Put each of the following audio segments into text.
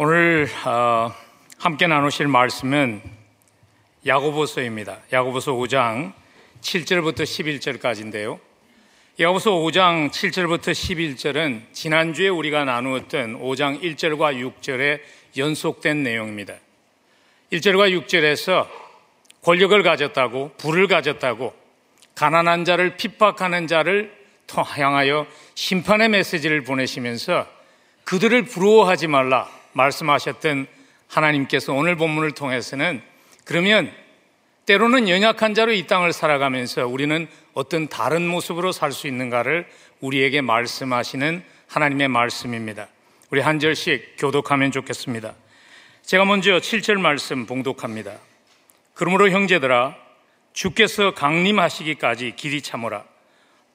오늘 어, 함께 나누실 말씀은 야고보서입니다. 야고보서 5장 7절부터 11절까지인데요. 야고보서 5장 7절부터 11절은 지난주에 우리가 나누었던 5장 1절과 6절에 연속된 내용입니다. 1절과 6절에서 권력을 가졌다고 불을 가졌다고 가난한 자를 핍박하는 자를 향하여 심판의 메시지를 보내시면서 그들을 부러워하지 말라 말씀하셨던 하나님께서 오늘 본문을 통해서는 그러면 때로는 연약한 자로 이 땅을 살아가면서 우리는 어떤 다른 모습으로 살 수 있는가를 우리에게 말씀하시는 하나님의 말씀입니다. 우리 한 절씩 교독하면 좋겠습니다. 제가 먼저 7절 말씀 봉독합니다. 그러므로 형제들아 주께서 강림하시기까지 길이 참으라.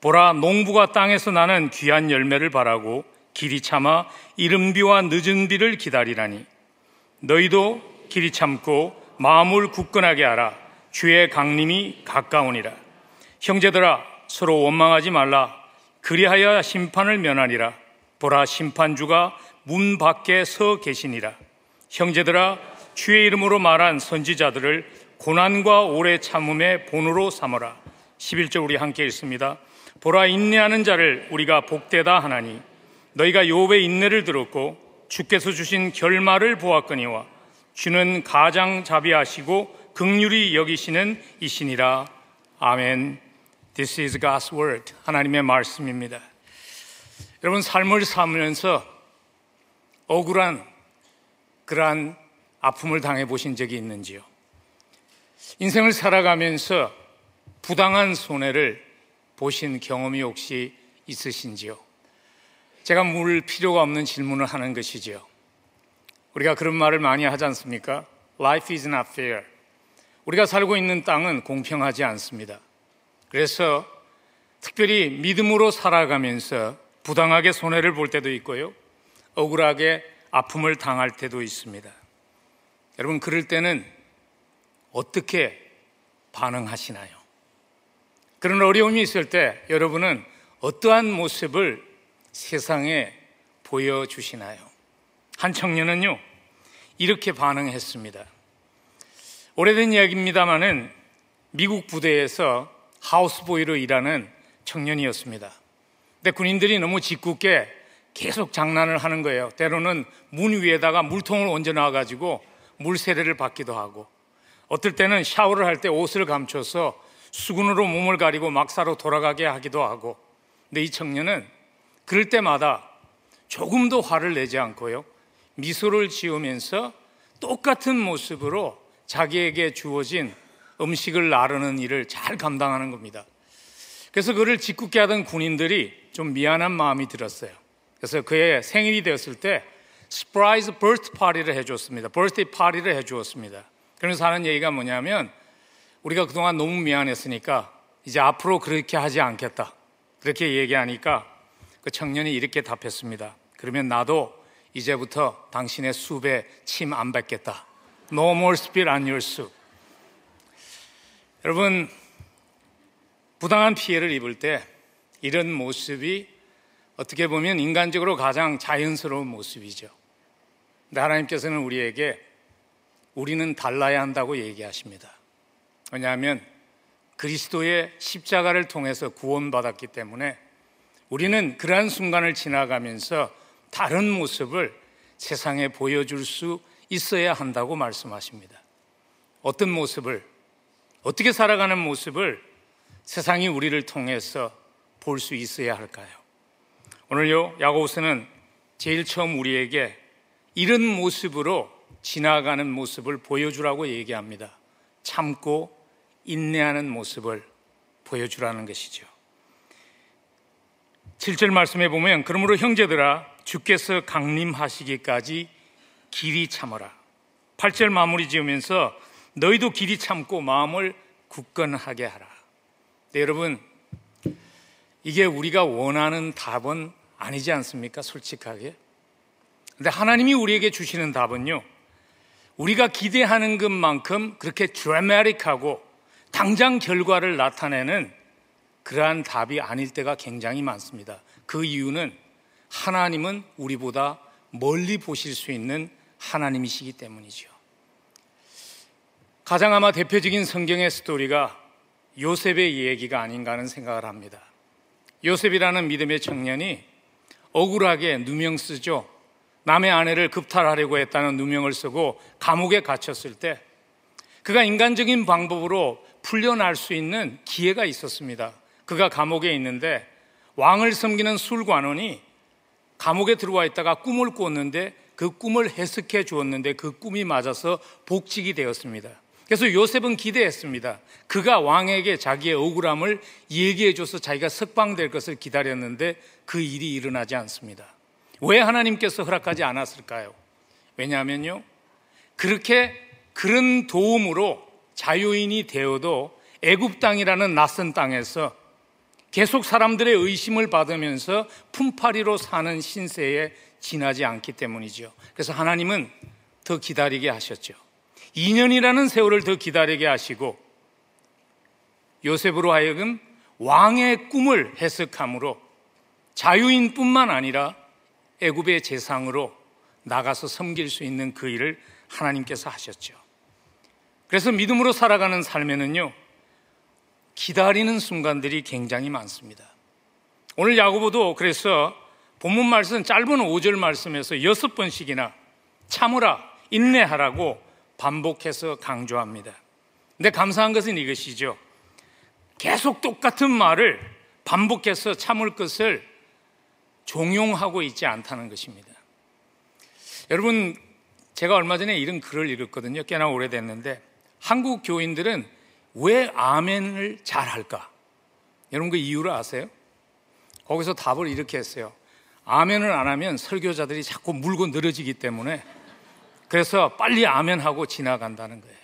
보라 농부가 땅에서 나는 귀한 열매를 바라고 길이 참아 이른 비와 늦은 비를 기다리라니. 너희도 길이 참고 마음을 굳건하게 하라 주의 강림이 가까우니라. 형제들아 서로 원망하지 말라. 그리하여 심판을 면하니라. 보라 심판주가 문 밖에 서 계시니라. 형제들아 주의 이름으로 말한 선지자들을 고난과 오래 참음의 본으로 삼어라. 11절 우리 함께 읽습니다. 보라 인내하는 자를 우리가 복되다 하나니 너희가 요업의 인내를 들었고 주께서 주신 결말을 보았거니와 주는 가장 자비하시고 극률이 여기시는 이신이라 아멘. This is God's word. 하나님의 말씀입니다. 여러분 삶을 살면서 억울한 그러한 아픔을 당해 보신 적이 있는지요? 인생을 살아가면서 부당한 손해를 보신 경험이 혹시 있으신지요? 제가 물 필요가 없는 질문을 하는 것이지요. 우리가 그런 말을 많이 하지 않습니까? Life is not fair. 우리가 살고 있는 땅은 공평하지 않습니다. 그래서 특별히 믿음으로 살아가면서 부당하게 손해를 볼 때도 있고요. 억울하게 아픔을 당할 때도 있습니다. 여러분, 그럴 때는 어떻게 반응하시나요? 그런 어려움이 있을 때 여러분은 어떠한 모습을 세상에 보여주시나요? 한 청년은요, 이렇게 반응했습니다. 오래된 이야기입니다만은 미국 부대에서 하우스보이로 일하는 청년이었습니다. 근데 군인들이 너무 짓궂게 계속 장난을 하는 거예요. 때로는 문 위에다가 물통을 얹어 놔가지고 물 세례를 받기도 하고, 어떨 때는 샤워를 할 때 옷을 감춰서 수군으로 몸을 가리고 막사로 돌아가게 하기도 하고, 근데 이 청년은 그럴 때마다 조금도 화를 내지 않고요. 미소를 지으면서 똑같은 모습으로 자기에게 주어진 음식을 나르는 일을 잘 감당하는 겁니다. 그래서 그를 짓궂게 하던 군인들이 좀 미안한 마음이 들었어요. 그래서 그의 생일이 되었을 때 surprise birthday party를 해줬습니다. 버스트 파리를 해주었습니다. 그러면서 하는 얘기가 뭐냐면 우리가 그동안 너무 미안했으니까 이제 앞으로 그렇게 하지 않겠다. 그렇게 얘기하니까 그 청년이 이렇게 답했습니다. 그러면 나도 이제부터 당신의 수프에 침 안 뱉겠다. No more spit on your soup. 여러분, 부당한 피해를 입을 때 이런 모습이 어떻게 보면 인간적으로 가장 자연스러운 모습이죠. 근데 하나님께서는 우리에게 우리는 달라야 한다고 얘기하십니다. 왜냐하면 그리스도의 십자가를 통해서 구원받았기 때문에 우리는 그러한 순간을 지나가면서 다른 모습을 세상에 보여줄 수 있어야 한다고 말씀하십니다. 어떤 모습을, 어떻게 살아가는 모습을 세상이 우리를 통해서 볼 수 있어야 할까요? 오늘요, 야고보서는 제일 처음 우리에게 이런 모습으로 지나가는 모습을 보여주라고 얘기합니다. 참고 인내하는 모습을 보여주라는 것이죠. 7절 말씀에 보면 그러므로 형제들아 주께서 강림하시기까지 길이 참어라. 8절 마무리 지으면서 너희도 길이 참고 마음을 굳건하게 하라. 네, 여러분 이게 우리가 원하는 답은 아니지 않습니까? 솔직하게. 근데 하나님이 우리에게 주시는 답은요. 우리가 기대하는 것만큼 그렇게 드라마틱하고 당장 결과를 나타내는 그러한 답이 아닐 때가 굉장히 많습니다. 그 이유는 하나님은 우리보다 멀리 보실 수 있는 하나님이시기 때문이죠. 가장 아마 대표적인 성경의 스토리가 요셉의 얘기가 아닌가 하는 생각을 합니다. 요셉이라는 믿음의 청년이 억울하게 누명 쓰죠. 남의 아내를 급탈하려고 했다는 누명을 쓰고 감옥에 갇혔을 때 그가 인간적인 방법으로 풀려날 수 있는 기회가 있었습니다. 그가 감옥에 있는데 왕을 섬기는 술관원이 감옥에 들어와 있다가 꿈을 꿨는데 그 꿈을 해석해 주었는데 그 꿈이 맞아서 복직이 되었습니다. 그래서 요셉은 기대했습니다. 그가 왕에게 자기의 억울함을 얘기해 줘서 자기가 석방될 것을 기다렸는데 그 일이 일어나지 않습니다. 왜 하나님께서 허락하지 않았을까요? 왜냐하면요. 그렇게 그런 도움으로 자유인이 되어도 애굽 땅이라는 낯선 땅에서 계속 사람들의 의심을 받으면서 품팔이로 사는 신세에 지나지 않기 때문이죠. 그래서 하나님은 더 기다리게 하셨죠. 2년이라는 세월을 더 기다리게 하시고 요셉으로 하여금 왕의 꿈을 해석함으로 자유인뿐만 아니라 애굽의 재상으로 나가서 섬길 수 있는 그 일을 하나님께서 하셨죠. 그래서 믿음으로 살아가는 삶에는요, 기다리는 순간들이 굉장히 많습니다. 오늘 야고보도 그래서 본문 말씀 짧은 5절 말씀에서 여섯 번씩이나 참으라, 인내하라고 반복해서 강조합니다. 근데 감사한 것은 이것이죠. 계속 똑같은 말을 반복해서 참을 것을 종용하고 있지 않다는 것입니다. 여러분, 제가 얼마 전에 이런 글을 읽었거든요. 꽤나 오래됐는데, 한국 교인들은 왜 아멘을 잘 할까? 여러분 그 이유를 아세요? 거기서 답을 이렇게 했어요. 아멘을 안 하면 설교자들이 자꾸 물고 늘어지기 때문에 그래서 빨리 아멘하고 지나간다는 거예요.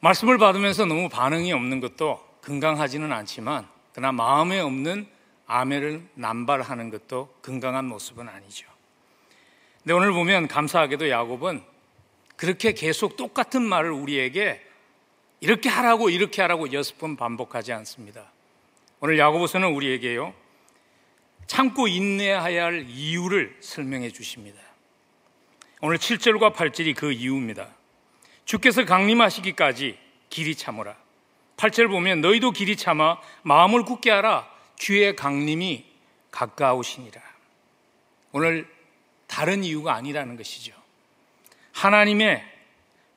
말씀을 받으면서 너무 반응이 없는 것도 건강하지는 않지만 그러나 마음에 없는 아멘을 남발하는 것도 건강한 모습은 아니죠. 근데 오늘 보면 감사하게도 야곱은 그렇게 계속 똑같은 말을 우리에게 이렇게 하라고 이렇게 하라고 여섯 번 반복하지 않습니다. 오늘 야고보서는 우리에게요. 참고 인내해야 할 이유를 설명해 주십니다. 오늘 7절과 8절이 그 이유입니다. 주께서 강림하시기까지 길이 참으라. 8절 보면 너희도 길이 참아 마음을 굳게 하라. 주의 강림이 가까우시니라. 오늘 다른 이유가 아니라는 것이죠. 하나님의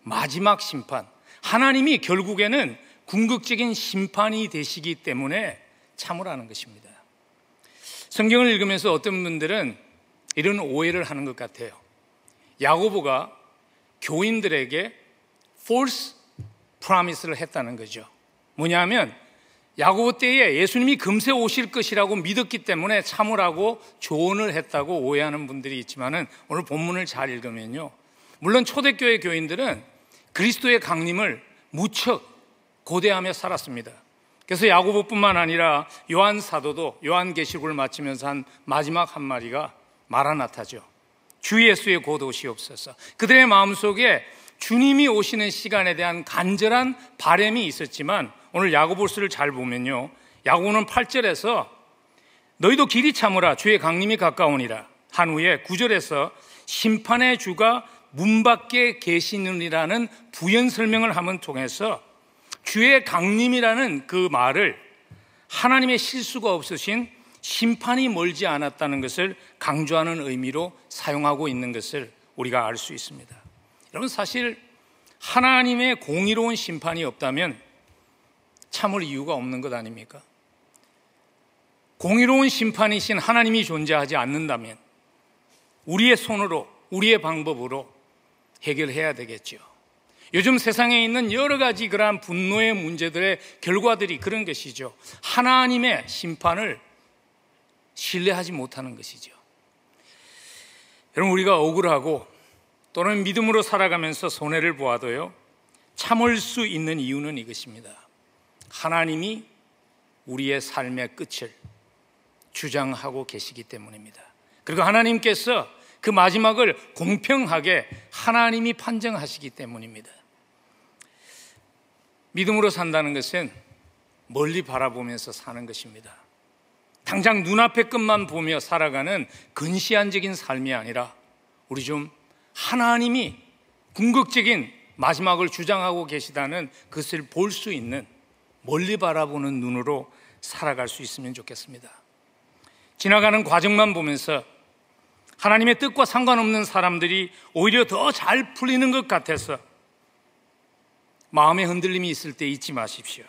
마지막 심판, 하나님이 결국에는 궁극적인 심판이 되시기 때문에 참으라는 것입니다. 성경을 읽으면서 어떤 분들은 이런 오해를 하는 것 같아요. 야고보가 교인들에게 false promise를 했다는 거죠. 뭐냐면 야고보 때에 예수님이 금세 오실 것이라고 믿었기 때문에 참으라고 조언을 했다고 오해하는 분들이 있지만은 오늘 본문을 잘 읽으면요. 물론 초대교회 교인들은 그리스도의 강림을 무척 고대하며 살았습니다. 그래서 야고보뿐만 아니라 요한 사도도 요한 계시록을 마치면서 한 마지막 한 마리가 마라나타죠. 주 예수의 곧 오시옵소서. 그들의 마음속에 주님이 오시는 시간에 대한 간절한 바램이 있었지만 오늘 야고보스를 잘 보면요. 야고보는 8절에서 너희도 길이 참으라 주의 강림이 가까우니라 한 후에 9절에서 심판의 주가 문 밖에 계시느니라는 부연 설명을 함은 통해서 주의 강림이라는 그 말을 하나님의 실수가 없으신 심판이 멀지 않았다는 것을 강조하는 의미로 사용하고 있는 것을 우리가 알 수 있습니다. 여러분 사실 하나님의 공의로운 심판이 없다면 참을 이유가 없는 것 아닙니까? 공의로운 심판이신 하나님이 존재하지 않는다면 우리의 손으로 우리의 방법으로 해결해야 되겠죠. 요즘 세상에 있는 여러 가지 그러한 분노의 문제들의 결과들이 그런 것이죠. 하나님의 심판을 신뢰하지 못하는 것이죠. 여러분, 우리가 억울하고 또는 믿음으로 살아가면서 손해를 보아도요, 참을 수 있는 이유는 이것입니다. 하나님이 우리의 삶의 끝을 주장하고 계시기 때문입니다. 그리고 하나님께서 그 마지막을 공평하게 하나님이 판정하시기 때문입니다. 믿음으로 산다는 것은 멀리 바라보면서 사는 것입니다. 당장 눈앞의 것만 보며 살아가는 근시안적인 삶이 아니라 우리 좀 하나님이 궁극적인 마지막을 주장하고 계시다는 것을 볼 수 있는 멀리 바라보는 눈으로 살아갈 수 있으면 좋겠습니다. 지나가는 과정만 보면서 하나님의 뜻과 상관없는 사람들이 오히려 더 잘 풀리는 것 같아서 마음의 흔들림이 있을 때 잊지 마십시오.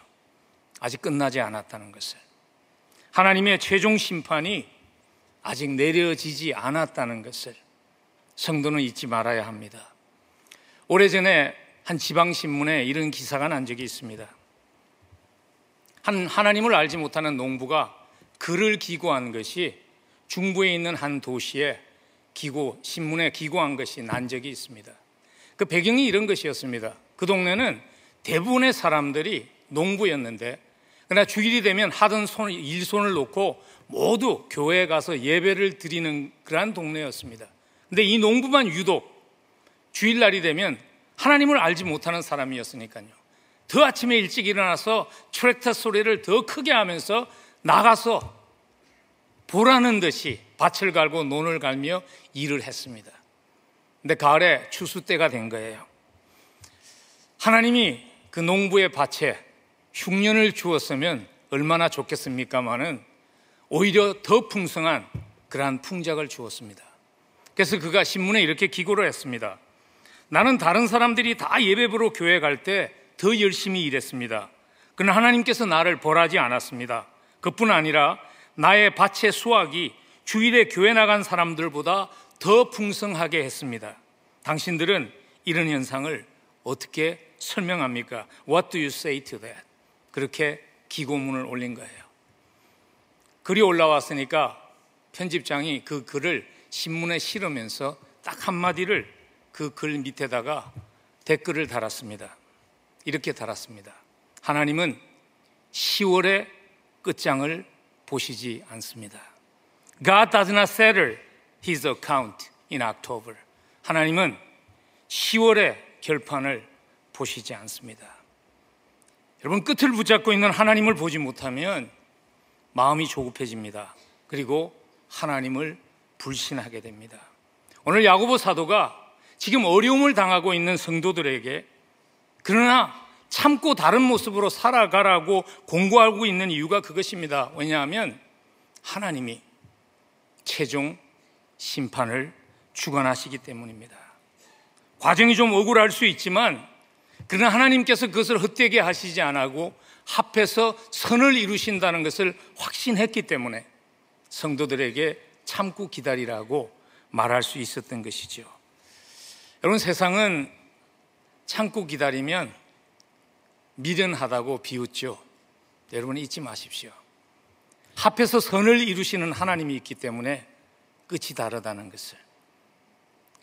아직 끝나지 않았다는 것을. 하나님의 최종 심판이 아직 내려지지 않았다는 것을 성도는 잊지 말아야 합니다. 오래전에 한 지방신문에 이런 기사가 난 적이 있습니다. 한 하나님을 알지 못하는 농부가 글을 기고한 것이 중부에 있는 한 도시에 기고, 신문에 기고한 것이 난 적이 있습니다. 그 배경이 이런 것이었습니다. 그 동네는 대부분의 사람들이 농부였는데, 그러나 주일이 되면 하던 손, 일손을 놓고 모두 교회에 가서 예배를 드리는 그러한 동네였습니다. 근데 이 농부만 유독 주일날이 되면 하나님을 알지 못하는 사람이었으니까요. 더 아침에 일찍 일어나서 트랙터 소리를 더 크게 하면서 나가서 보라는 듯이 밭을 갈고 논을 갈며 일을 했습니다. 근데 가을에 추수 때가 된 거예요. 하나님이 그 농부의 밭에 흉년을 주었으면 얼마나 좋겠습니까마는 오히려 더 풍성한 그러한 풍작을 주었습니다. 그래서 그가 신문에 이렇게 기고를 했습니다. 나는 다른 사람들이 다 예배 보러 교회 갈 때 더 열심히 일했습니다. 그러나 하나님께서 나를 벌하지 않았습니다. 그뿐 아니라 나의 밭의 수확이 주일에 교회 나간 사람들보다 더 풍성하게 했습니다. 당신들은 이런 현상을 어떻게 설명합니까? What do you say to that? 그렇게 기고문을 올린 거예요. 글이 올라왔으니까 편집장이 그 글을 신문에 실으면서 딱 한마디를 그 글 밑에다가 댓글을 달았습니다. 이렇게 달았습니다. 하나님은 10월의 끝장을 보시지 않습니다. God does not settle his account in October. 하나님은 10월의 결판을 보시지 않습니다. 여러분 끝을 붙잡고 있는 하나님을 보지 못하면 마음이 조급해집니다. 그리고 하나님을 불신하게 됩니다. 오늘 야고보 사도가 지금 어려움을 당하고 있는 성도들에게 그러나 참고 다른 모습으로 살아가라고 공고하고 있는 이유가 그것입니다. 왜냐하면 하나님이 최종 심판을 주관하시기 때문입니다. 과정이 좀 억울할 수 있지만 그러나 하나님께서 그것을 헛되게 하시지 않고 합해서 선을 이루신다는 것을 확신했기 때문에 성도들에게 참고 기다리라고 말할 수 있었던 것이죠. 여러분 세상은 참고 기다리면 미련하다고 비웃죠. 여러분 잊지 마십시오. 합해서 선을 이루시는 하나님이 있기 때문에 끝이 다르다는 것을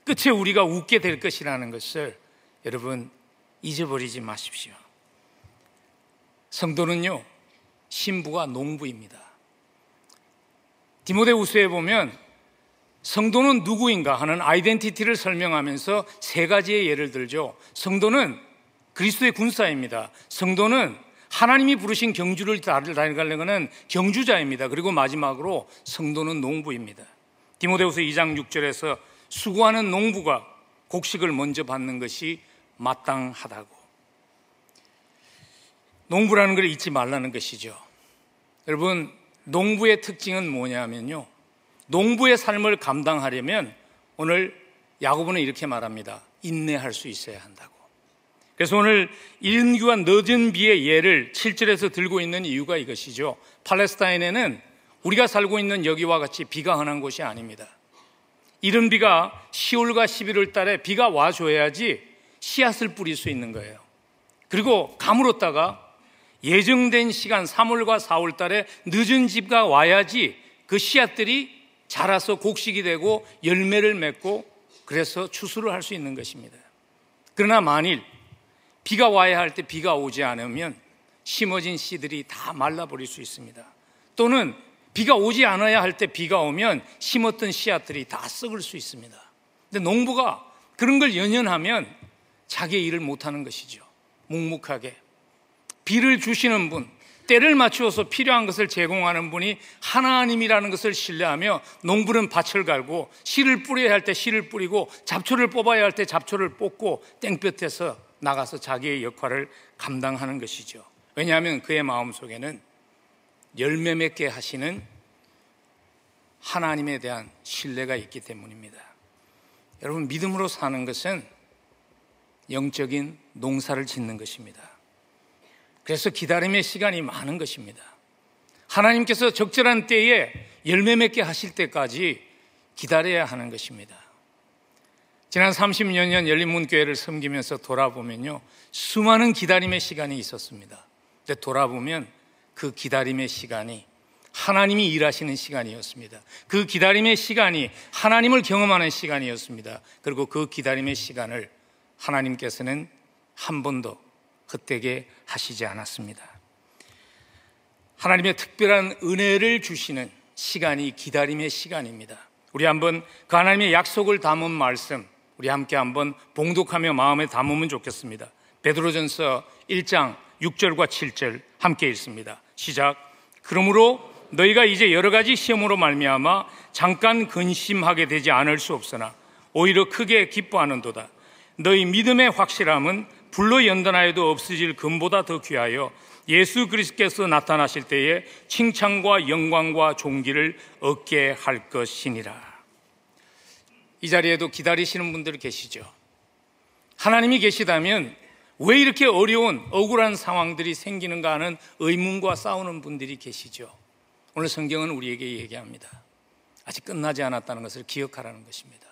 끝에 우리가 웃게 될 것이라는 것을 여러분 잊어버리지 마십시오. 성도는요 신부가 농부입니다. 디모데우스에 보면 성도는 누구인가 하는 아이덴티티를 설명하면서 세 가지의 예를 들죠. 성도는 그리스도의 군사입니다. 성도는 하나님이 부르신 경주를 달려가려는 경주자입니다. 그리고 마지막으로 성도는 농부입니다. 디모데후서 2장 6절에서 수고하는 농부가 곡식을 먼저 받는 것이 마땅하다고. 농부라는 걸 잊지 말라는 것이죠. 여러분, 농부의 특징은 뭐냐면요. 농부의 삶을 감당하려면 오늘 야고보는 이렇게 말합니다. 인내할 수 있어야 한다고. 그래서 오늘 인규와 늦은 비의 예를 7절에서 들고 있는 이유가 이것이죠. 팔레스타인에는 우리가 살고 있는 여기와 같이 비가 흔한 곳이 아닙니다. 이른 비가 10월과 11월 달에 비가 와줘야지 씨앗을 뿌릴 수 있는 거예요. 그리고 가물었다가 예정된 시간 3월과 4월 달에 늦은 집가 와야지 그 씨앗들이 자라서 곡식이 되고 열매를 맺고 그래서 추수를 할 수 있는 것입니다. 그러나 만일 비가 와야 할 때 비가 오지 않으면 심어진 씨들이 다 말라버릴 수 있습니다. 또는 비가 오지 않아야 할 때 비가 오면 심었던 씨앗들이 다 썩을 수 있습니다. 근데 농부가 그런 걸 연연하면 자기의 일을 못하는 것이죠. 묵묵하게. 비를 주시는 분, 때를 맞추어서 필요한 것을 제공하는 분이 하나님이라는 것을 신뢰하며 농부는 밭을 갈고 씨를 뿌려야 할 때 씨를 뿌리고 잡초를 뽑아야 할 때 잡초를 뽑고 땡볕에서 나가서 자기의 역할을 감당하는 것이죠. 왜냐하면 그의 마음 속에는 열매 맺게 하시는 하나님에 대한 신뢰가 있기 때문입니다. 여러분, 믿음으로 사는 것은 영적인 농사를 짓는 것입니다. 그래서 기다림의 시간이 많은 것입니다. 하나님께서 적절한 때에 열매 맺게 하실 때까지 기다려야 하는 것입니다. 지난 30여 년 열린문교회를 섬기면서 돌아보면요. 수많은 기다림의 시간이 있었습니다. 근데 돌아보면 그 기다림의 시간이 하나님이 일하시는 시간이었습니다. 그 기다림의 시간이 하나님을 경험하는 시간이었습니다. 그리고 그 기다림의 시간을 하나님께서는 한 번도 헛되게 하시지 않았습니다. 하나님의 특별한 은혜를 주시는 시간이 기다림의 시간입니다. 우리 한번 그 하나님의 약속을 담은 말씀 우리 함께 한번 봉독하며 마음에 담으면 좋겠습니다. 베드로전서 1장 6절과 7절 함께 읽습니다. 시작. 그러므로 너희가 이제 여러 가지 시험으로 말미암아 잠깐 근심하게 되지 않을 수 없으나 오히려 크게 기뻐하는도다. 너희 믿음의 확실함은 불로 연단하여도 없어질 금보다 더 귀하여 예수 그리스께서 나타나실 때에 칭찬과 영광과 존귀를 얻게 할 것이니라. 이 자리에도 기다리시는 분들 계시죠. 하나님이 계시다면 왜 이렇게 어려운 억울한 상황들이 생기는가 하는 의문과 싸우는 분들이 계시죠. 오늘 성경은 우리에게 얘기합니다. 아직 끝나지 않았다는 것을 기억하라는 것입니다.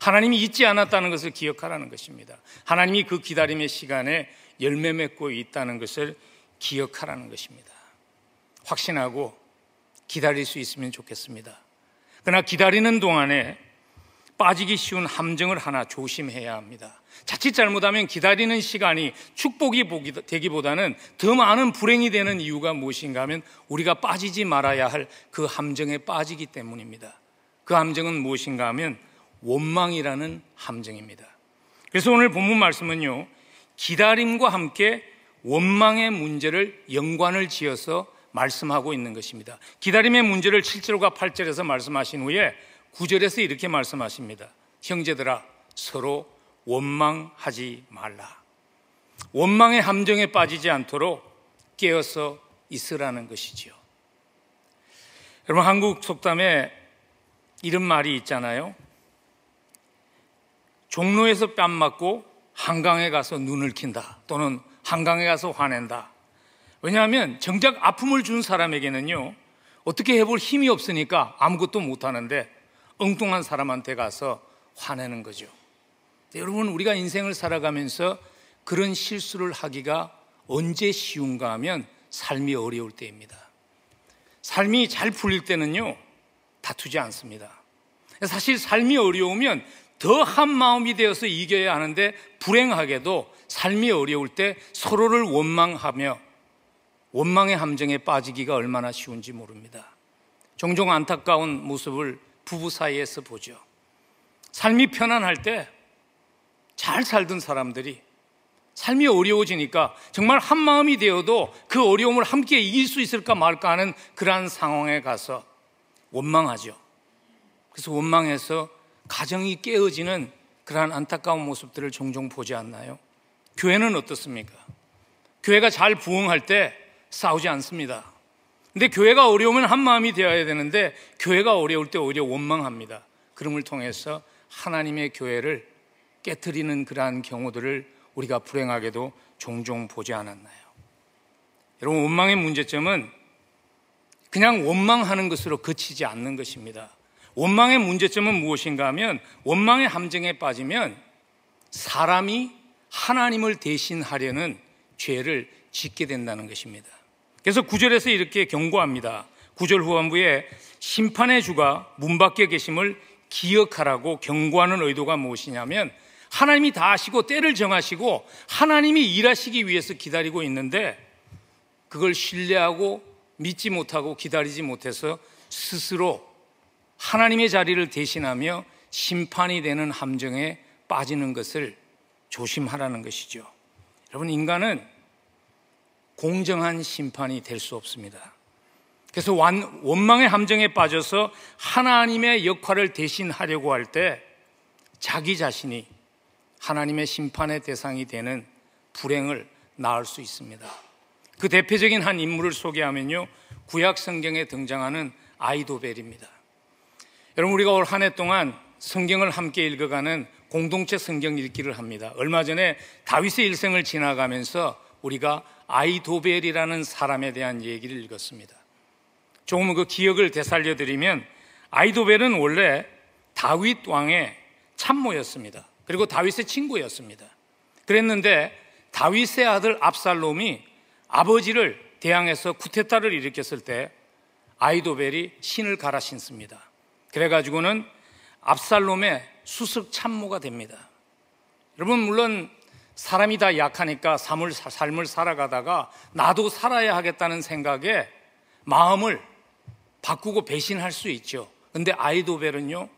하나님이 잊지 않았다는 것을 기억하라는 것입니다. 하나님이 그 기다림의 시간에 열매 맺고 있다는 것을 기억하라는 것입니다. 확신하고 기다릴 수 있으면 좋겠습니다. 그러나 기다리는 동안에 빠지기 쉬운 함정을 하나 조심해야 합니다. 자칫 잘못하면 기다리는 시간이 축복이 되기보다는 더 많은 불행이 되는 이유가 무엇인가 하면 우리가 빠지지 말아야 할 그 함정에 빠지기 때문입니다. 그 함정은 무엇인가 하면 원망이라는 함정입니다. 그래서 오늘 본문 말씀은요, 기다림과 함께 원망의 문제를 연관을 지어서 말씀하고 있는 것입니다. 기다림의 문제를 7절과 8절에서 말씀하신 후에 9절에서 이렇게 말씀하십니다. 형제들아, 서로 원망하지 말라. 원망의 함정에 빠지지 않도록 깨어서 있으라는 것이지요. 여러분, 한국 속담에 이런 말이 있잖아요. 종로에서 뺨 맞고 한강에 가서 눈을 킨다. 또는 한강에 가서 화낸다. 왜냐하면 정작 아픔을 준 사람에게는요, 어떻게 해볼 힘이 없으니까 아무것도 못하는데 엉뚱한 사람한테 가서 화내는 거죠. 여러분, 우리가 인생을 살아가면서 그런 실수를 하기가 언제 쉬운가 하면 삶이 어려울 때입니다. 삶이 잘 풀릴 때는요, 다투지 않습니다. 사실 삶이 어려우면 더 한 마음이 되어서 이겨야 하는데 불행하게도 삶이 어려울 때 서로를 원망하며 원망의 함정에 빠지기가 얼마나 쉬운지 모릅니다. 종종 안타까운 모습을 부부 사이에서 보죠. 삶이 편안할 때 잘 살던 사람들이 삶이 어려워지니까 정말 한 마음이 되어도 그 어려움을 함께 이길 수 있을까 말까 하는 그러한 상황에 가서 원망하죠. 그래서 원망해서 가정이 깨어지는 그러한 안타까운 모습들을 종종 보지 않나요? 교회는 어떻습니까? 교회가 잘 부흥할 때 싸우지 않습니다. 근데 교회가 어려우면 한 마음이 되어야 되는데 교회가 어려울 때 오히려 원망합니다. 그름을 통해서 하나님의 교회를 깨뜨리는 그러한 경우들을 우리가 불행하게도 종종 보지 않았나요? 여러분, 원망의 문제점은 그냥 원망하는 것으로 그치지 않는 것입니다. 원망의 문제점은 무엇인가 하면 원망의 함정에 빠지면 사람이 하나님을 대신하려는 죄를 짓게 된다는 것입니다. 그래서 구절에서 이렇게 경고합니다. 구절 후반부에 심판의 주가 문 밖에 계심을 기억하라고 경고하는 의도가 무엇이냐면 하나님이 다 아시고 때를 정하시고 하나님이 일하시기 위해서 기다리고 있는데 그걸 신뢰하고 믿지 못하고 기다리지 못해서 스스로 하나님의 자리를 대신하며 심판이 되는 함정에 빠지는 것을 조심하라는 것이죠. 여러분, 인간은 공정한 심판이 될 수 없습니다. 그래서 원망의 함정에 빠져서 하나님의 역할을 대신하려고 할 때 자기 자신이 하나님의 심판의 대상이 되는 불행을 낳을 수 있습니다. 그 대표적인 한 인물을 소개하면요. 구약 성경에 등장하는 아이도벨입니다. 여러분 우리가 올 한 해 동안 성경을 함께 읽어가는 공동체 성경 읽기를 합니다. 얼마 전에 다윗의 일생을 지나가면서 우리가 아이도벨이라는 사람에 대한 얘기를 읽었습니다. 조금 그 기억을 되살려 드리면 아이도벨은 원래 다윗 왕의 참모였습니다. 그리고 다윗의 친구였습니다. 그랬는데 다윗의 아들 압살롬이 아버지를 대항해서 쿠데타를 일으켰을 때 아이도벨이 신을 갈아 신습니다. 그래가지고는 압살롬의 수석 참모가 됩니다. 여러분 물론 사람이 다 약하니까 삶을, 삶을 살아가다가 나도 살아야 하겠다는 생각에 마음을 바꾸고 배신할 수 있죠. 근데 아이도벨은요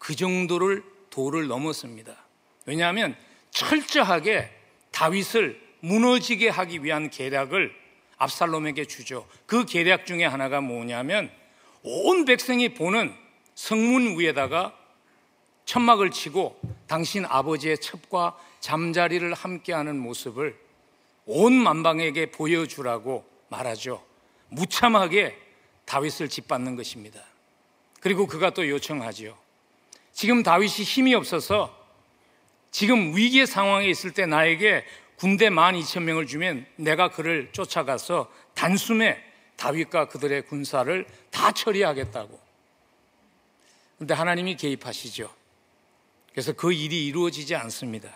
그 정도를 도를 넘었습니다. 왜냐하면 철저하게 다윗을 무너지게 하기 위한 계략을 압살롬에게 주죠. 그 계략 중에 하나가 뭐냐면 온 백성이 보는 성문 위에다가 천막을 치고 당신 아버지의 첩과 잠자리를 함께하는 모습을 온 만방에게 보여주라고 말하죠. 무참하게 다윗을 짓밟는 것입니다. 그리고 그가 또 요청하지요. 지금 다윗이 힘이 없어서 지금 위기의 상황에 있을 때 나에게 군대 만 이천 명을 주면 내가 그를 쫓아가서 단숨에 다윗과 그들의 군사를 다 처리하겠다고. 근데 하나님이 개입하시죠. 그래서 그 일이 이루어지지 않습니다.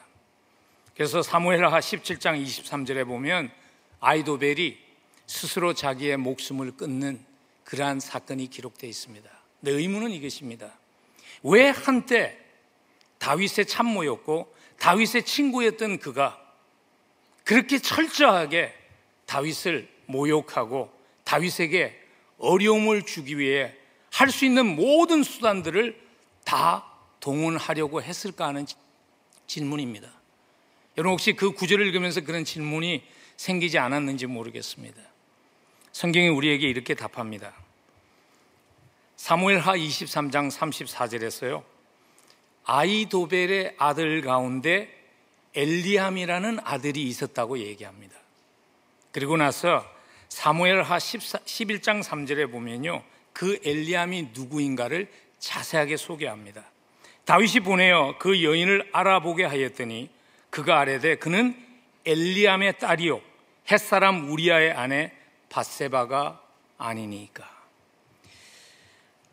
그래서 사무엘하 17장 23절에 보면 아이도벨이 스스로 자기의 목숨을 끊는 그러한 사건이 기록되어 있습니다. 내 의문은 이것입니다. 왜 한때 다윗의 참모였고 다윗의 친구였던 그가 그렇게 철저하게 다윗을 모욕하고 다윗에게 어려움을 주기 위해 할 수 있는 모든 수단들을 다 동원하려고 했을까 하는 질문입니다. 여러분 혹시 그 구절을 읽으면서 그런 질문이 생기지 않았는지 모르겠습니다. 성경이 우리에게 이렇게 답합니다. 사무엘하 23장 34절에서요. 아이도벨의 아들 가운데 엘리암이라는 아들이 있었다고 얘기합니다. 그리고 나서 사무엘하 11장 3절에 보면요. 그 엘리암이 누구인가를 자세하게 소개합니다. 다윗이 보내어 그 여인을 알아보게 하였더니 그가 아래되 그는 엘리암의 딸이요 햇사람 우리아의 아내 바세바가 아니니까.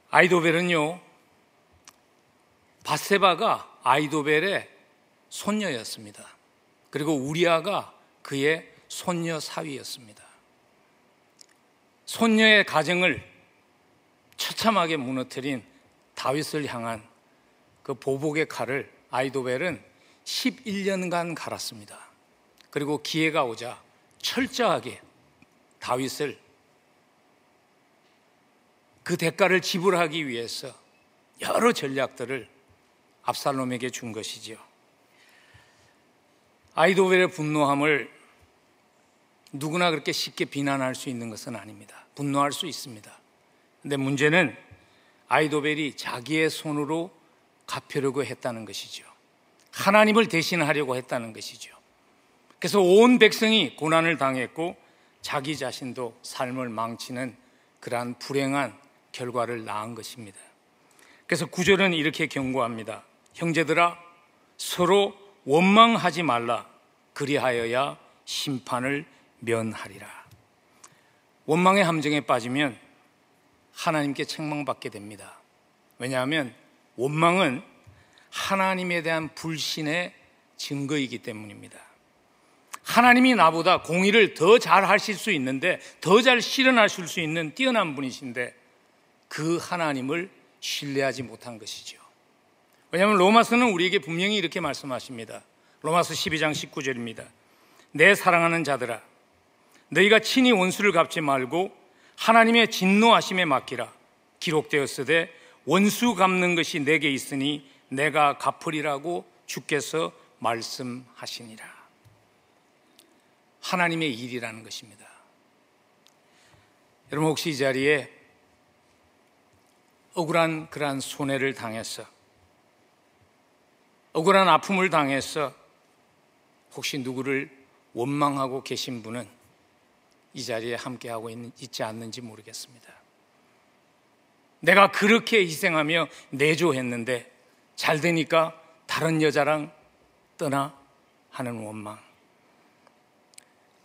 아이도벨은요 바세바가 아이도벨의 손녀였습니다. 그리고 우리아가 그의 손녀 사위였습니다. 손녀의 가정을 처참하게 무너뜨린 다윗을 향한 그 보복의 칼을 아이도벨은 11년간 갈았습니다. 그리고 기회가 오자 철저하게 다윗을 그 대가를 지불하기 위해서 여러 전략들을 압살롬에게 준 것이지요. 아이도벨의 분노함을 누구나 그렇게 쉽게 비난할 수 있는 것은 아닙니다. 분노할 수 있습니다. 근데 문제는 아이도벨이 자기의 손으로 갚으려고 했다는 것이죠. 하나님을 대신하려고 했다는 것이죠. 그래서 온 백성이 고난을 당했고 자기 자신도 삶을 망치는 그러한 불행한 결과를 낳은 것입니다. 그래서 구절은 이렇게 경고합니다. 형제들아 서로 원망하지 말라. 그리하여야 심판을 면하리라. 원망의 함정에 빠지면 하나님께 책망받게 됩니다. 왜냐하면 원망은 하나님에 대한 불신의 증거이기 때문입니다. 하나님이 나보다 공의를 더 잘 하실 수 있는데 더 잘 실현하실 수 있는 뛰어난 분이신데 그 하나님을 신뢰하지 못한 것이죠. 왜냐하면 로마서는 우리에게 분명히 이렇게 말씀하십니다. 로마서 12장 19절입니다. 내 사랑하는 자들아, 너희가 친히 원수를 갚지 말고 하나님의 진노하심에 맡기라. 기록되었으되 원수 갚는 것이 내게 있으니 내가 갚으리라고 주께서 말씀하시니라. 하나님의 일이라는 것입니다. 여러분 혹시 이 자리에 억울한 그러한 손해를 당했어. 억울한 아픔을 당했어. 혹시 누구를 원망하고 계신 분은 이 자리에 함께하고 있지 않는지 모르겠습니다. 내가 그렇게 희생하며 내조했는데 잘 되니까 다른 여자랑 떠나 하는 원망.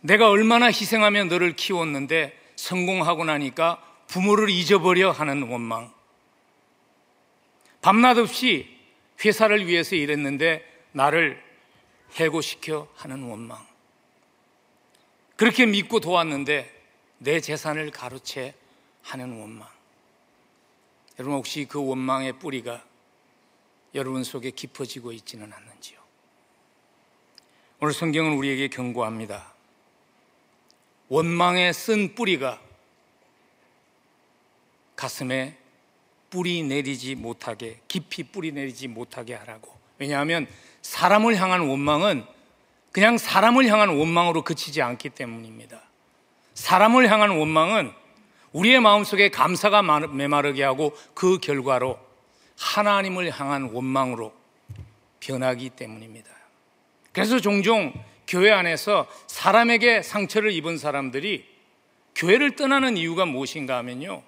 내가 얼마나 희생하며 너를 키웠는데 성공하고 나니까 부모를 잊어버려 하는 원망. 밤낮 없이 회사를 위해서 일했는데 나를 해고시켜 하는 원망. 그렇게 믿고 도왔는데 내 재산을 가로채 하는 원망. 여러분 혹시 그 원망의 뿌리가 여러분 속에 깊어지고 있지는 않는지요? 오늘 성경은 우리에게 경고합니다. 원망에 쓴 뿌리가 가슴에 뿌리 내리지 못하게 깊이 뿌리 내리지 못하게 하라고. 왜냐하면 사람을 향한 원망은 그냥 사람을 향한 원망으로 그치지 않기 때문입니다. 사람을 향한 원망은 우리의 마음속에 감사가 메마르게 하고 그 결과로 하나님을 향한 원망으로 변하기 때문입니다. 그래서 종종 교회 안에서 사람에게 상처를 입은 사람들이 교회를 떠나는 이유가 무엇인가 하면요.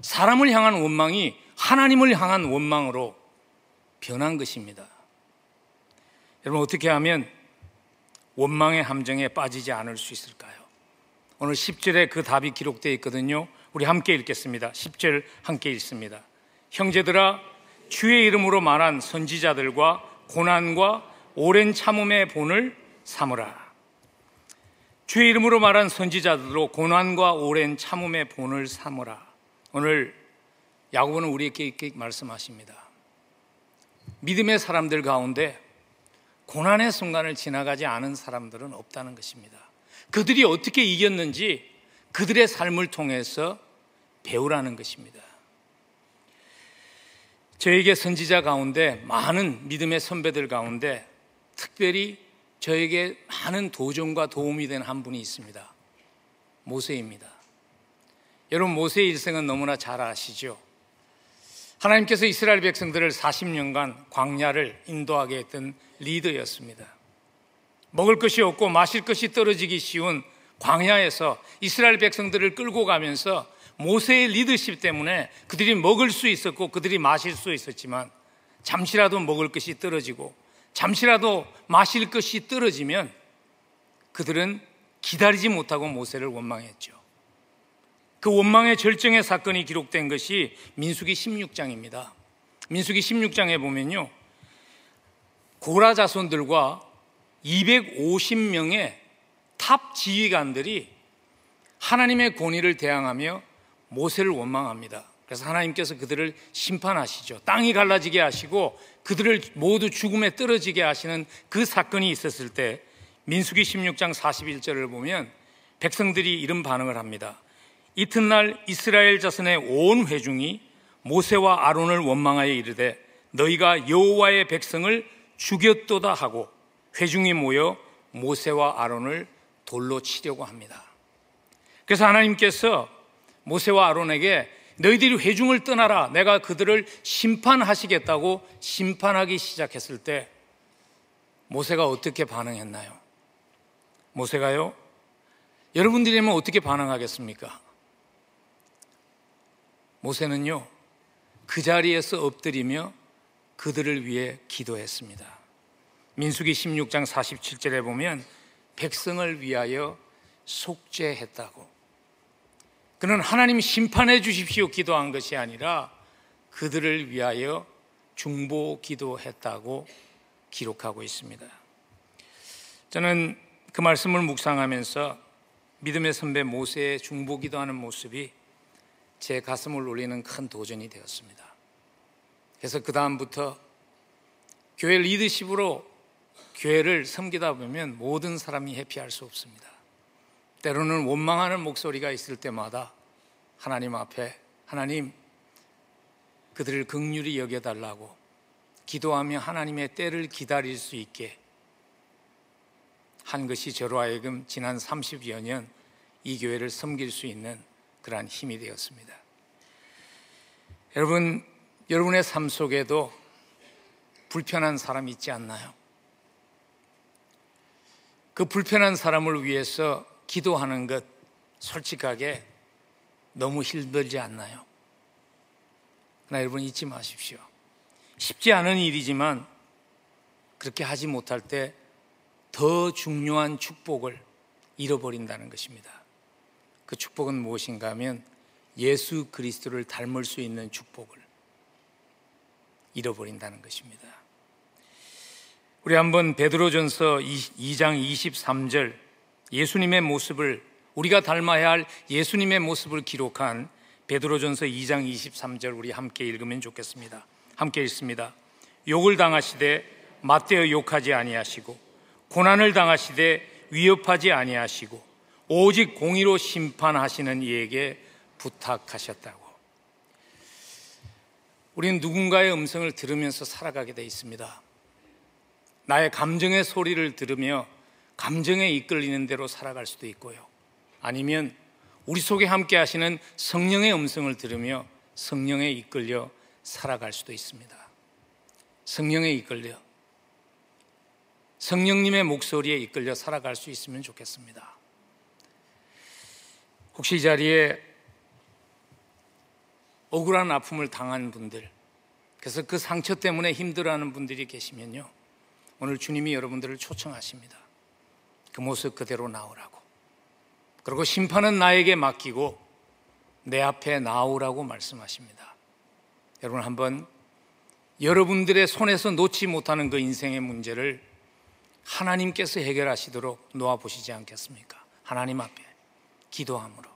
사람을 향한 원망이 하나님을 향한 원망으로 변한 것입니다. 여러분, 어떻게 하면 원망의 함정에 빠지지 않을 수 있을까요? 오늘 10절에 그 답이 기록되어 있거든요. 우리 함께 읽겠습니다. 10절 함께 읽습니다. 형제들아, 주의 이름으로 말한 선지자들과 고난과 오랜 참음의 본을 삼으라. 주의 이름으로 말한 선지자들로 고난과 오랜 참음의 본을 삼으라. 오늘 야고보는 우리에게 이렇게 말씀하십니다. 믿음의 사람들 가운데 고난의 순간을 지나가지 않은 사람들은 없다는 것입니다. 그들이 어떻게 이겼는지 그들의 삶을 통해서 배우라는 것입니다. 저에게 선지자 가운데 많은 믿음의 선배들 가운데 특별히 저에게 많은 도전과 도움이 된 한 분이 있습니다. 모세입니다. 여러분 모세의 일생은 너무나 잘 아시죠? 하나님께서 이스라엘 백성들을 40년간 광야를 인도하게 했던 리더였습니다. 먹을 것이 없고 마실 것이 떨어지기 쉬운 광야에서 이스라엘 백성들을 끌고 가면서 모세의 리더십 때문에 그들이 먹을 수 있었고 그들이 마실 수 있었지만 잠시라도 먹을 것이 떨어지고 잠시라도 마실 것이 떨어지면 그들은 기다리지 못하고 모세를 원망했죠. 그 원망의 절정의 사건이 기록된 것이 민수기 16장입니다. 민수기 16장에 보면요. 고라 자손들과 250명의 top 지휘관들이 하나님의 권위를 대항하며 모세를 원망합니다. 그래서 하나님께서 그들을 심판하시죠. 땅이 갈라지게 하시고 그들을 모두 죽음에 떨어지게 하시는 그 사건이 있었을 때 민수기 16장 41절을 보면 백성들이 이런 반응을 합니다. 이튿날 이스라엘 자손의 온 회중이 모세와 아론을 원망하여 이르되 너희가 여호와의 백성을 죽였도다 하고 회중이 모여 모세와 아론을 돌로 치려고 합니다. 그래서 하나님께서 모세와 아론에게 너희들이 회중을 떠나라. 내가 그들을 심판하시겠다고 심판하기 시작했을 때 모세가 어떻게 반응했나요? 모세가요? 여러분들이면 어떻게 반응하겠습니까? 모세는요, 그 자리에서 엎드리며 그들을 위해 기도했습니다. 민수기 16장 47절에 보면 백성을 위하여 속죄했다고 그는 하나님 심판해 주십시오 기도한 것이 아니라 그들을 위하여 중보 기도했다고 기록하고 있습니다. 저는 그 말씀을 묵상하면서 믿음의 선배 모세의 중보 기도하는 모습이 제 가슴을 울리는 큰 도전이 되었습니다. 그래서 그 다음부터 교회 리더십으로 교회를 섬기다 보면 모든 사람이 해피할 수 없습니다. 때로는 원망하는 목소리가 있을 때마다 하나님 앞에 하나님 그들을 극률이 여겨달라고 기도하며 하나님의 때를 기다릴 수 있게 한 것이 저로 하여금 지난 30여 년 이 교회를 섬길 수 있는 그러한 힘이 되었습니다. 여러분, 여러분의 삶 속에도 불편한 사람 있지 않나요? 그 불편한 사람을 위해서 기도하는 것 솔직하게 너무 힘들지 않나요? 그러나 여러분 잊지 마십시오. 쉽지 않은 일이지만 그렇게 하지 못할 때 더 중요한 축복을 잃어버린다는 것입니다. 그 축복은 무엇인가 하면 예수 그리스도를 닮을 수 있는 축복을 잃어버린다는 것입니다. 우리 한번 베드로전서 2장 23절 예수님의 모습을 우리가 닮아야 할 예수님의 모습을 기록한 베드로전서 2장 23절 우리 함께 읽으면 좋겠습니다. 함께 읽습니다. 욕을 당하시되 맞대어 욕하지 아니하시고 고난을 당하시되 위협하지 아니하시고 오직 공의로 심판하시는 이에게 부탁하셨다고. 우리는 누군가의 음성을 들으면서 살아가게 돼 있습니다. 나의 감정의 소리를 들으며 감정에 이끌리는 대로 살아갈 수도 있고요. 아니면 우리 속에 함께 하시는 성령의 음성을 들으며 성령에 이끌려 살아갈 수도 있습니다. 성령에 이끌려 성령님의 목소리에 이끌려 살아갈 수 있으면 좋겠습니다. 혹시 이 자리에 억울한 아픔을 당한 분들, 그래서 그 상처 때문에 힘들어하는 분들이 계시면요. 오늘 주님이 여러분들을 초청하십니다. 그 모습 그대로 나오라고. 그리고 심판은 나에게 맡기고 내 앞에 나오라고 말씀하십니다. 여러분 한번 여러분들의 손에서 놓지 못하는 그 인생의 문제를 하나님께서 해결하시도록 놓아보시지 않겠습니까? 하나님 앞에 기도함으로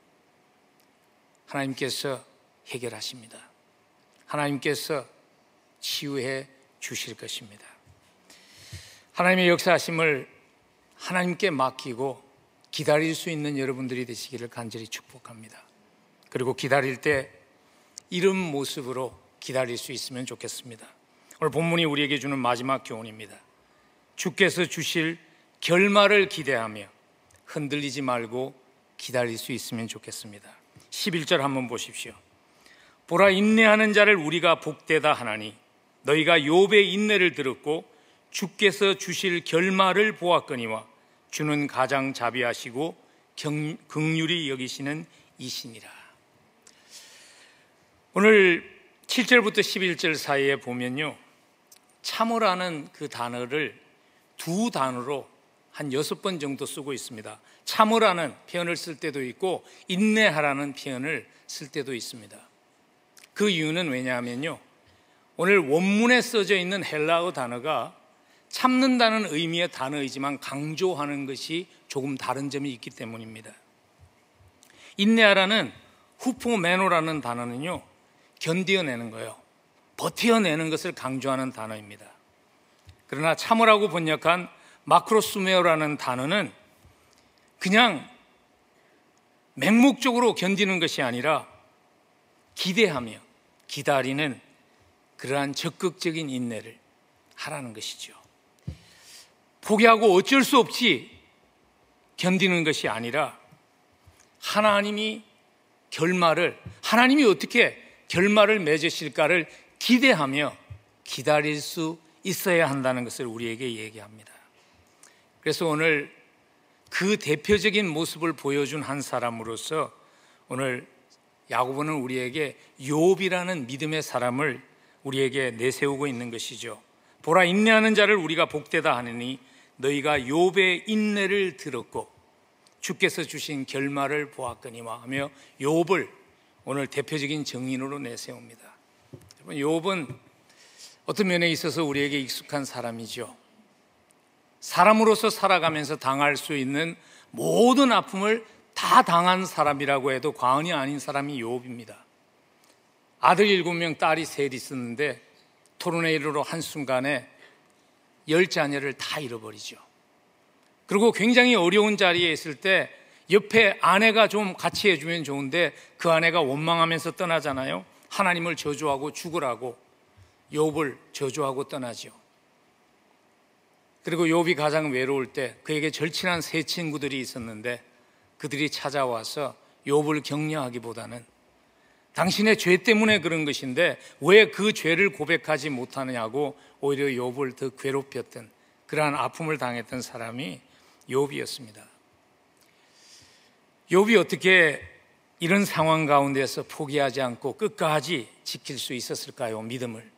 하나님께서 해결하십니다. 하나님께서 치유해 주실 것입니다. 하나님의 역사하심을 하나님께 맡기고 기다릴 수 있는 여러분들이 되시기를 간절히 축복합니다. 그리고 기다릴 때 이런 모습으로 기다릴 수 있으면 좋겠습니다. 오늘 본문이 우리에게 주는 마지막 교훈입니다. 주께서 주실 결말을 기대하며 흔들리지 말고 기다릴 수 있으면 좋겠습니다. 11절 한번 보십시오. 보라 인내하는 자를 우리가 복되다 하나니 너희가 욥의 인내를 들었고 주께서 주실 결말을 보았거니와 주는 가장 자비하시고 경, 극률이 여기시는 이신이라. 오늘 7절부터 11절 사이에 보면요. 참으라는 그 단어를 두 단어로 한 여섯 번 정도 쓰고 있습니다. 참으라는 표현을 쓸 때도 있고 인내하라는 표현을 쓸 때도 있습니다. 그 이유는 왜냐하면요. 오늘 원문에 써져 있는 헬라어 단어가 참는다는 의미의 단어이지만 강조하는 것이 조금 다른 점이 있기 때문입니다. 인내하라는 후포메노라는 단어는요, 견디어내는 거예요. 버텨내는 것을 강조하는 단어입니다. 그러나 참으라고 번역한 마크로스메어라는 단어는 그냥 맹목적으로 견디는 것이 아니라 기대하며 기다리는 그러한 적극적인 인내를 하라는 것이죠. 포기하고 어쩔 수 없이 견디는 것이 아니라 하나님이 결말을 하나님이 어떻게 결말을 맺으실까를 기대하며 기다릴 수 있어야 한다는 것을 우리에게 얘기합니다. 그래서 오늘 그 대표적인 모습을 보여준 한 사람으로서 오늘 야고보는 우리에게 욥이라는 믿음의 사람을 우리에게 내세우고 있는 것이죠. 보라 인내하는 자를 우리가 복되다 하느니 너희가 욥의 인내를 들었고 주께서 주신 결말을 보았거니와 하며 욥을 오늘 대표적인 정인으로 내세웁니다. 욥은 어떤 면에 있어서 우리에게 익숙한 사람이죠. 사람으로서 살아가면서 당할 수 있는 모든 아픔을 다 당한 사람이라고 해도 과언이 아닌 사람이 욥입니다. 아들 일곱 명, 딸이 셋 있었는데 이르러 한순간에 열 자녀를 다 잃어버리죠. 그리고 굉장히 어려운 자리에 있을 때 옆에 아내가 좀 같이 해주면 좋은데 그 아내가 원망하면서 떠나잖아요. 하나님을 저주하고 죽으라고 욥을 저주하고 떠나죠. 그리고 욥이 가장 외로울 때 그에게 절친한 세 친구들이 있었는데 그들이 찾아와서 욥을 격려하기보다는 당신의 죄 때문에 그런 것인데 왜 그 죄를 고백하지 못하느냐고 오히려 욥을 더 괴롭혔던 그러한 아픔을 당했던 사람이 욥이었습니다. 욥이 어떻게 이런 상황 가운데서 포기하지 않고 끝까지 지킬 수 있었을까요? 믿음을.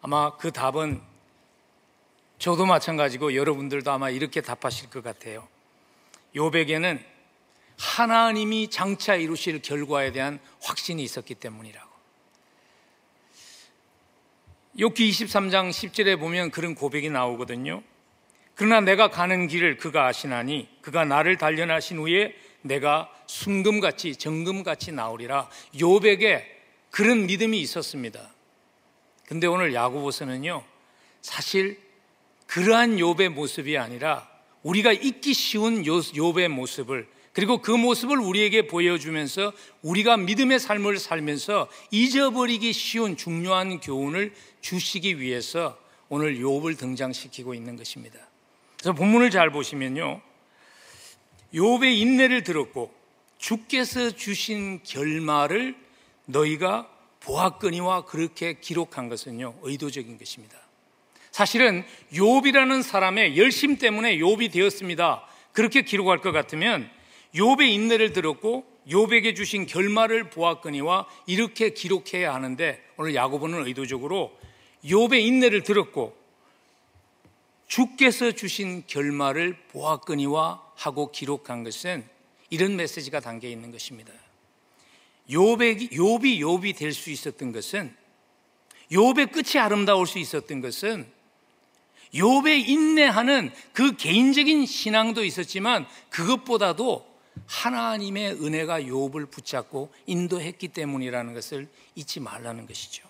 아마 그 답은 저도 마찬가지고 여러분들도 아마 이렇게 답하실 것 같아요. 욥에게는 하나님이 장차 이루실 결과에 대한 확신이 있었기 때문이라고. 욥기 23장 10절에 보면 그런 고백이 나오거든요. 그러나 내가 가는 길을 그가 아시나니 그가 나를 단련하신 후에 내가 순금같이 정금같이 나오리라. 욥에게 그런 믿음이 있었습니다. 근데 오늘 야고보서는요. 사실 그러한 욥의 모습이 아니라 우리가 잊기 쉬운 욥의 모습을 그리고 그 모습을 우리에게 보여주면서 우리가 믿음의 삶을 살면서 잊어버리기 쉬운 중요한 교훈을 주시기 위해서 오늘 욥을 등장시키고 있는 것입니다. 그래서 본문을 잘 보시면요. 욥의 인내를 들었고 주께서 주신 결말을 너희가 보았거니와 그렇게 기록한 것은요. 의도적인 것입니다. 사실은 욥이라는 사람의 열심 때문에 욥이 되었습니다. 그렇게 기록할 것 같으면 욥의 인내를 들었고 욥에게 주신 결말을 보았거니와 이렇게 기록해야 하는데 오늘 야고보는 의도적으로 욥의 인내를 들었고 주께서 주신 결말을 보았거니와 하고 기록한 것은 이런 메시지가 담겨 있는 것입니다. 욥의 욥이 욥이 될수 있었던 것은 욥의 끝이 아름다울 수 있었던 것은 욥의 인내하는 그 개인적인 신앙도 있었지만 그것보다도 하나님의 은혜가 욥을 붙잡고 인도했기 때문이라는 것을 잊지 말라는 것이죠.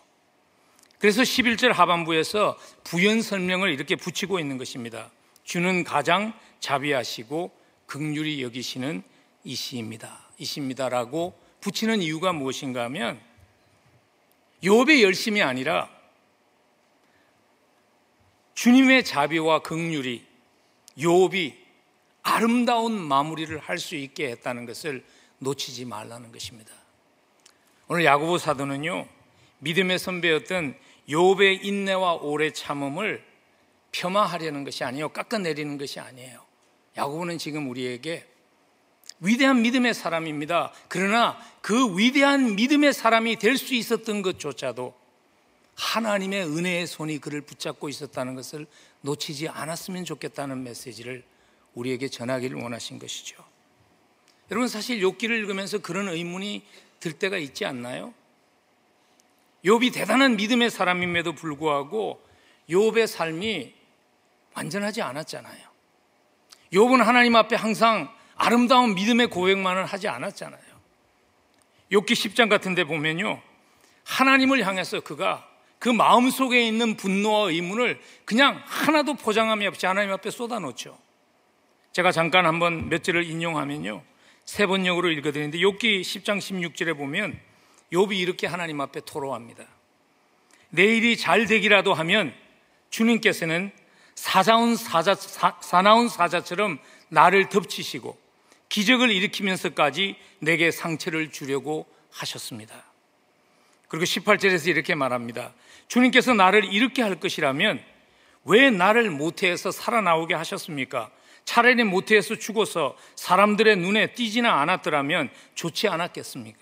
그래서 11절 하반부에서 부연 설명을 이렇게 붙이고 있는 것입니다. 주는 가장 자비하시고 극률이 여기시는 이시입니다. 이십니다라고 붙이는 이유가 무엇인가 하면 욥의 열심이 아니라 주님의 자비와 극률이 욥이 아름다운 마무리를 할 수 있게 했다는 것을 놓치지 말라는 것입니다. 오늘 야고보 사도는요. 믿음의 선배였던 욥의 인내와 오래 참음을 폄하하려는 것이 아니에요. 깎아내리는 것이 아니에요. 야고보는 지금 우리에게 위대한 믿음의 사람입니다. 그러나 그 위대한 믿음의 사람이 될 수 있었던 것조차도 하나님의 은혜의 손이 그를 붙잡고 있었다는 것을 놓치지 않았으면 좋겠다는 메시지를 우리에게 전하기를 원하신 것이죠. 여러분 사실 욥기를 읽으면서 그런 의문이 들 때가 있지 않나요? 욥이 대단한 믿음의 사람임에도 불구하고 욥의 삶이 완전하지 않았잖아요. 욥은 하나님 앞에 항상 아름다운 믿음의 고백만을 하지 않았잖아요. 욥기 10장 같은 데 보면요. 하나님을 향해서 그가 그 마음 속에 있는 분노와 의문을 그냥 하나도 포장함이 없이 하나님 앞에 쏟아놓죠. 제가 잠깐 한번 몇 절을 인용하면요. 세 번역으로 읽어드리는데 욥기 10장 16절에 보면 욥이 이렇게 하나님 앞에 토로합니다. 내일이 잘 되기라도 하면 주님께서는 사자운 사자 사나운 사자처럼 나를 덮치시고 기적을 일으키면서까지 내게 상처를 주려고 하셨습니다. 그리고 18절에서 이렇게 말합니다. 주님께서 나를 이렇게 할 것이라면 왜 나를 모태에서 살아나오게 하셨습니까? 차라리 모태에서 죽어서 사람들의 눈에 띄지는 않았더라면 좋지 않았겠습니까?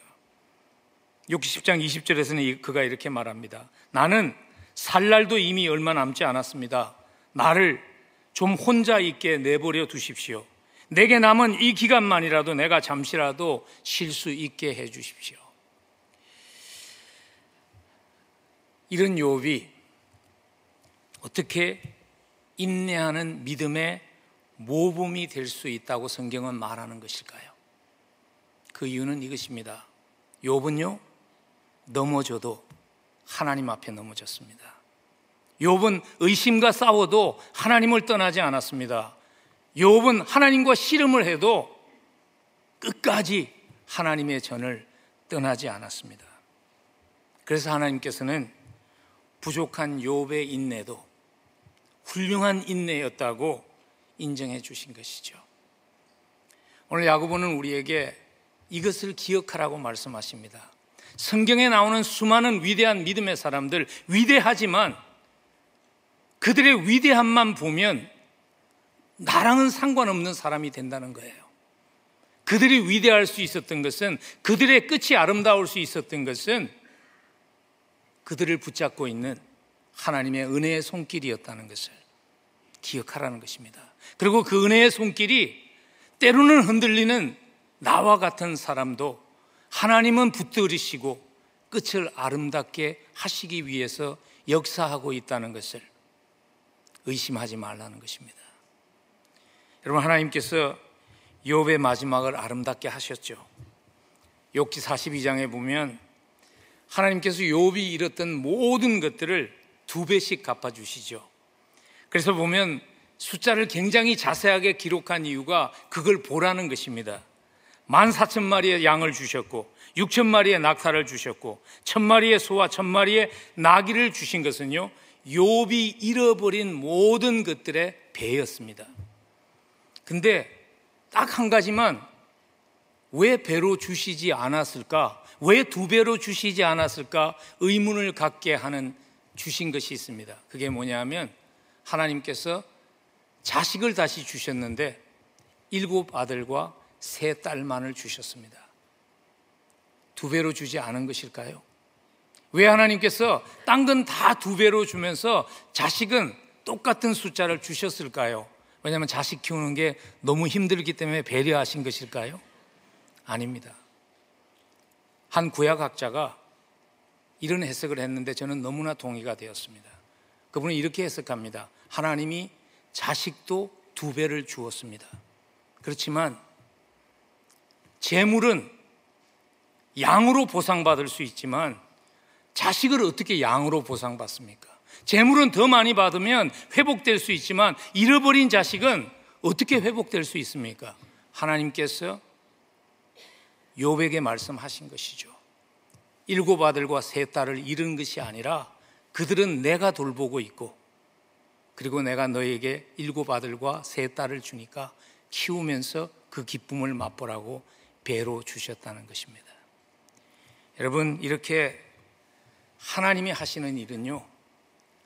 60장 20절에서는 그가 이렇게 말합니다. 나는 살 날도 이미 얼마 남지 않았습니다. 나를 좀 혼자 있게 내버려 두십시오. 내게 남은 이 기간만이라도 내가 잠시라도 쉴 수 있게 해 주십시오. 이런 욥이 어떻게 인내하는 믿음의 모범이 될 수 있다고 성경은 말하는 것일까요? 그 이유는 이것입니다. 욥은요 넘어져도 하나님 앞에 넘어졌습니다. 욥은 의심과 싸워도 하나님을 떠나지 않았습니다. 욥은 하나님과 씨름을 해도 끝까지 하나님의 전을 떠나지 않았습니다. 그래서 하나님께서는 부족한 욥의 인내도 훌륭한 인내였다고 인정해 주신 것이죠. 오늘 야고보는 우리에게 이것을 기억하라고 말씀하십니다. 성경에 나오는 수많은 위대한 믿음의 사람들, 위대하지만 그들의 위대함만 보면 나랑은 상관없는 사람이 된다는 거예요. 그들이 위대할 수 있었던 것은 그들의 끝이 아름다울 수 있었던 것은 그들을 붙잡고 있는 하나님의 은혜의 손길이었다는 것을 기억하라는 것입니다. 그리고 그 은혜의 손길이 때로는 흔들리는 나와 같은 사람도 하나님은 붙들으시고 끝을 아름답게 하시기 위해서 역사하고 있다는 것을 의심하지 말라는 것입니다. 여러분 하나님께서 욥의 마지막을 아름답게 하셨죠. 욥기 42장에 보면 하나님께서 욥이 잃었던 모든 것들을 두 배씩 갚아 주시죠. 그래서 보면 숫자를 굉장히 자세하게 기록한 이유가 그걸 보라는 것입니다. 만 사천 마리의 양을 주셨고 육천 마리의 낙타를 주셨고 천 마리의 소와 천 마리의 나귀를 주신 것은요 욥이 잃어버린 모든 것들의 배였습니다. 근데 딱 한 가지만 왜 배로 주시지 않았을까? 왜 두 배로 주시지 않았을까? 의문을 갖게 하는 주신 것이 있습니다. 그게 뭐냐면 하나님께서 자식을 다시 주셨는데 일곱 아들과 세 딸만을 주셨습니다. 두 배로 주지 않은 것일까요? 왜 하나님께서 딴건다두 배로 주면서 자식은 똑같은 숫자를 주셨을까요? 왜냐하면 자식 키우는 게 너무 힘들기 때문에 배려하신 것일까요? 아닙니다. 한 구약학자가 이런 해석을 했는데 저는 너무나 동의가 되었습니다. 그분은 이렇게 해석합니다. 하나님이 자식도 두 배를 주었습니다. 그렇지만 재물은 양으로 보상받을 수 있지만 자식을 어떻게 양으로 보상받습니까? 재물은 더 많이 받으면 회복될 수 있지만 잃어버린 자식은 어떻게 회복될 수 있습니까? 하나님께서 요백에 말씀하신 것이죠. 일곱 아들과 세 딸을 잃은 것이 아니라 그들은 내가 돌보고 있고 그리고 내가 너에게 일곱 아들과 세 딸을 주니까 키우면서 그 기쁨을 맛보라고 배로 주셨다는 것입니다. 여러분 이렇게 하나님이 하시는 일은요,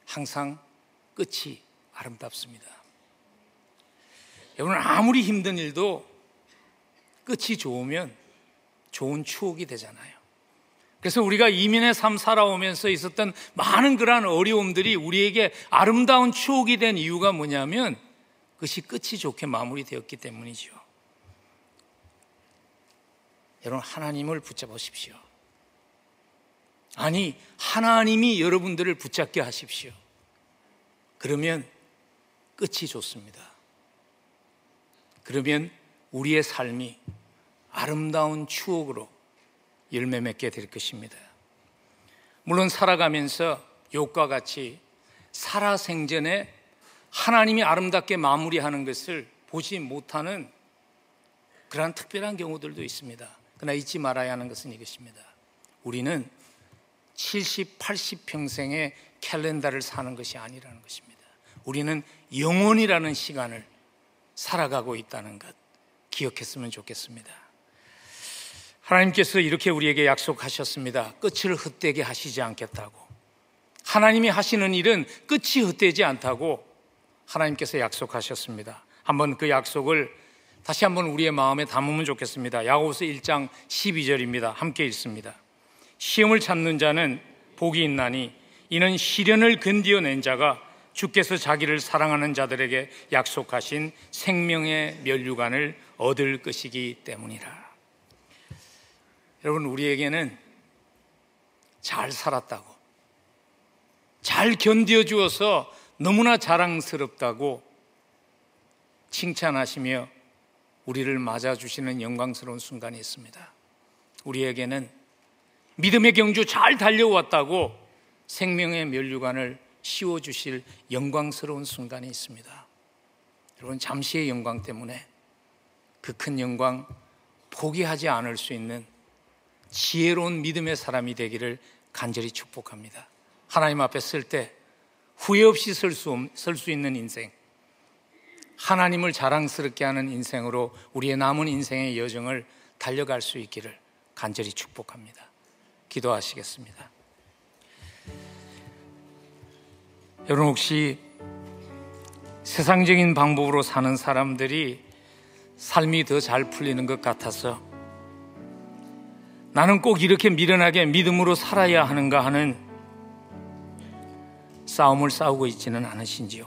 항상 끝이 아름답습니다. 여러분, 아무리 힘든 일도 끝이 좋으면 좋은 추억이 되잖아요. 그래서 우리가 이민의 삶 살아오면서 있었던 많은 그러한 어려움들이 우리에게 아름다운 추억이 된 이유가 뭐냐면 그것이 끝이 좋게 마무리되었기 때문이죠. 여러분, 하나님을 붙잡으십시오. 아니, 하나님이 여러분들을 붙잡게 하십시오. 그러면 끝이 좋습니다. 그러면 우리의 삶이 아름다운 추억으로 열매 맺게 될 것입니다. 물론 살아가면서 욕과 같이 살아생전에 하나님이 아름답게 마무리하는 것을 보지 못하는 그러한 특별한 경우들도 있습니다. 그러나 잊지 말아야 하는 것은 이것입니다. 우리는 70, 80평생의 캘렌더를 사는 것이 아니라는 것입니다. 우리는 영원이라는 시간을 살아가고 있다는 것 기억했으면 좋겠습니다. 하나님께서 이렇게 우리에게 약속하셨습니다. 끝을 헛되게 하시지 않겠다고. 하나님이 하시는 일은 끝이 헛되지 않다고 하나님께서 약속하셨습니다. 한번 그 약속을 다시 한번 우리의 마음에 담으면 좋겠습니다. 야고보서 1장 12절입니다. 함께 읽습니다. 시험을 참는 자는 복이 있나니 이는 시련을 건디어낸 자가 주께서 자기를 사랑하는 자들에게 약속하신 생명의 면류관을 얻을 것이기 때문이라. 여러분, 우리에게는 잘 살았다고, 잘 견디어 주어서 너무나 자랑스럽다고 칭찬하시며 우리를 맞아주시는 영광스러운 순간이 있습니다. 우리에게는 믿음의 경주 잘 달려왔다고 생명의 면류관을 씌워주실 영광스러운 순간이 있습니다. 여러분, 잠시의 영광 때문에 그 큰 영광 포기하지 않을 수 있는 지혜로운 믿음의 사람이 되기를 간절히 축복합니다. 하나님 앞에 쓸 때 후회 없이 설 수, 설수 있는 인생, 하나님을 자랑스럽게 하는 인생으로 우리의 남은 인생의 여정을 달려갈 수 있기를 간절히 축복합니다. 기도하시겠습니다. 여러분 혹시 세상적인 방법으로 사는 사람들이 삶이 더 잘 풀리는 것 같아서 나는 꼭 이렇게 미련하게 믿음으로 살아야 하는가 하는 싸움을 싸우고 있지는 않으신지요?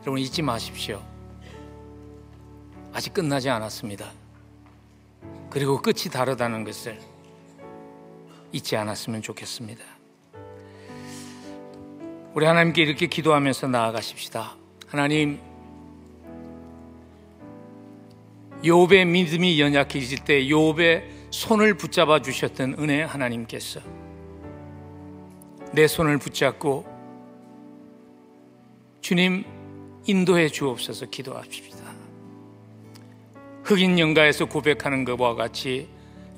여러분 잊지 마십시오. 아직 끝나지 않았습니다. 그리고 끝이 다르다는 것을 잊지 않았으면 좋겠습니다. 우리 하나님께 이렇게 기도하면서 나아가십시다. 하나님, 요업의 믿음이 연약해질 때 요업의 손을 붙잡아 주셨던 은혜 하나님께서 내 손을 붙잡고 주님 인도해 주옵소서 기도합시다. 흑인 영가에서 고백하는 것과 같이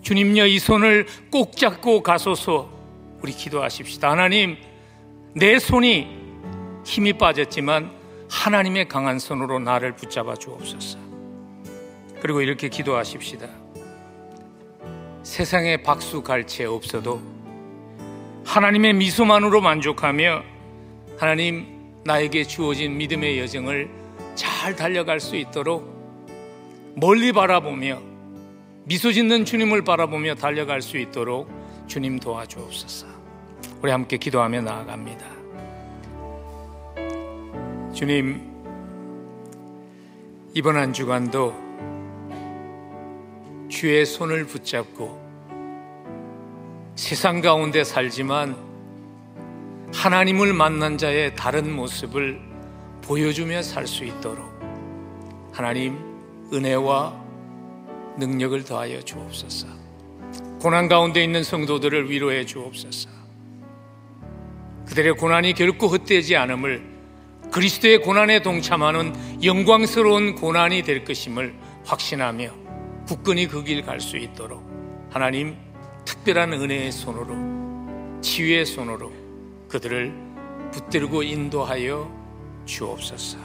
주님여 이 손을 꼭 잡고 가소서 우리 기도하십시다. 하나님 내 손이 힘이 빠졌지만 하나님의 강한 손으로 나를 붙잡아 주옵소서. 그리고 이렇게 기도하십시다. 세상에 박수 갈채 없어도 하나님의 미소만으로 만족하며 하나님 나에게 주어진 믿음의 여정을 잘 달려갈 수 있도록 멀리 바라보며 미소 짓는 주님을 바라보며 달려갈 수 있도록 주님 도와주옵소서. 우리 함께 기도하며 나아갑니다. 주님, 이번 한 주간도 주의 손을 붙잡고 세상 가운데 살지만 하나님을 만난 자의 다른 모습을 보여주며 살 수 있도록 하나님 은혜와 능력을 더하여 주옵소서. 고난 가운데 있는 성도들을 위로해 주옵소서. 그들의 고난이 결코 헛되지 않음을 그리스도의 고난에 동참하는 영광스러운 고난이 될 것임을 확신하며 굳건히 그 길 갈 수 있도록 하나님 특별한 은혜의 손으로 치유의 손으로 그들을 붙들고 인도하여 주옵소서.